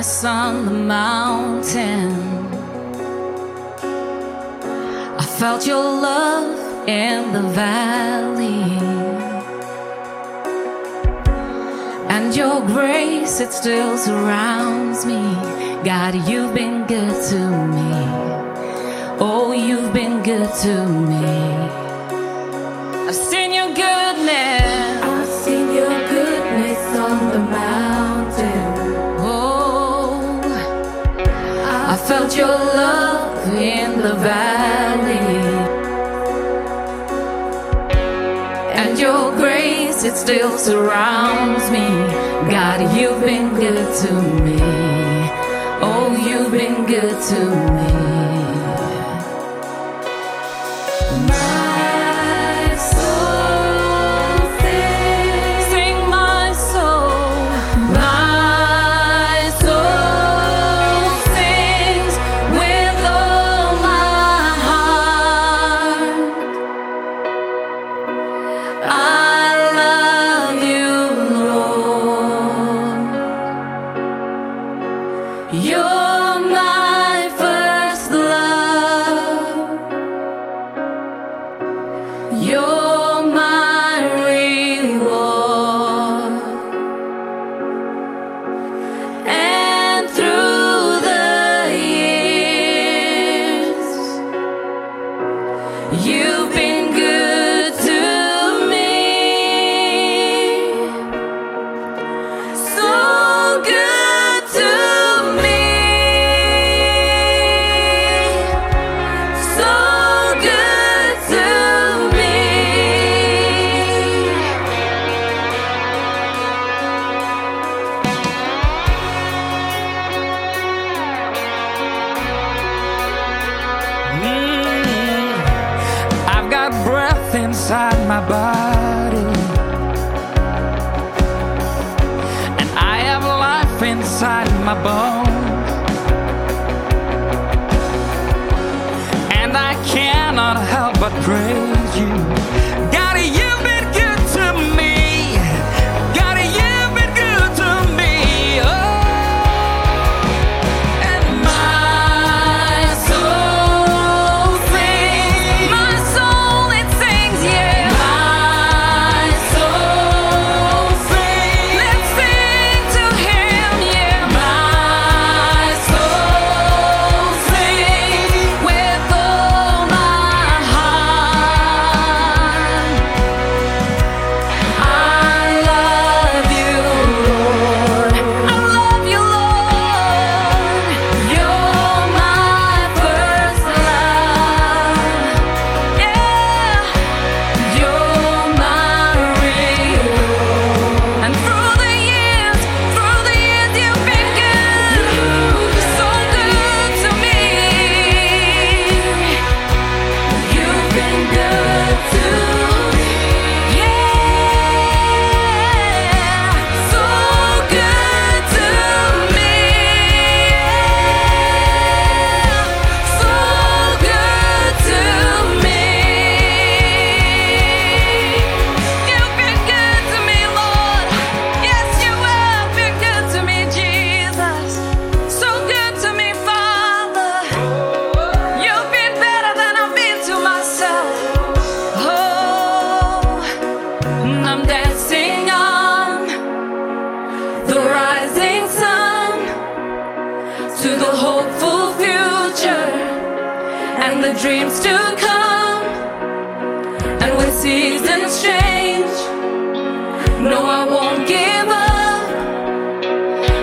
darkness on the mountain. I felt your love in the valley. And your grace, it still surrounds me. God, you've been good to me. Oh, you've been good to me. I've seen Your good. your love in the valley. And your grace, it still surrounds me. God, you've been good to me. Oh, you've been good to me. You've been inside my bones. And I cannot help but praise you. to the hopeful future and the dreams to come. And when seasons change, no, I won't give up.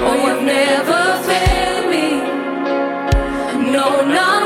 Oh, you've never failed me. No, not.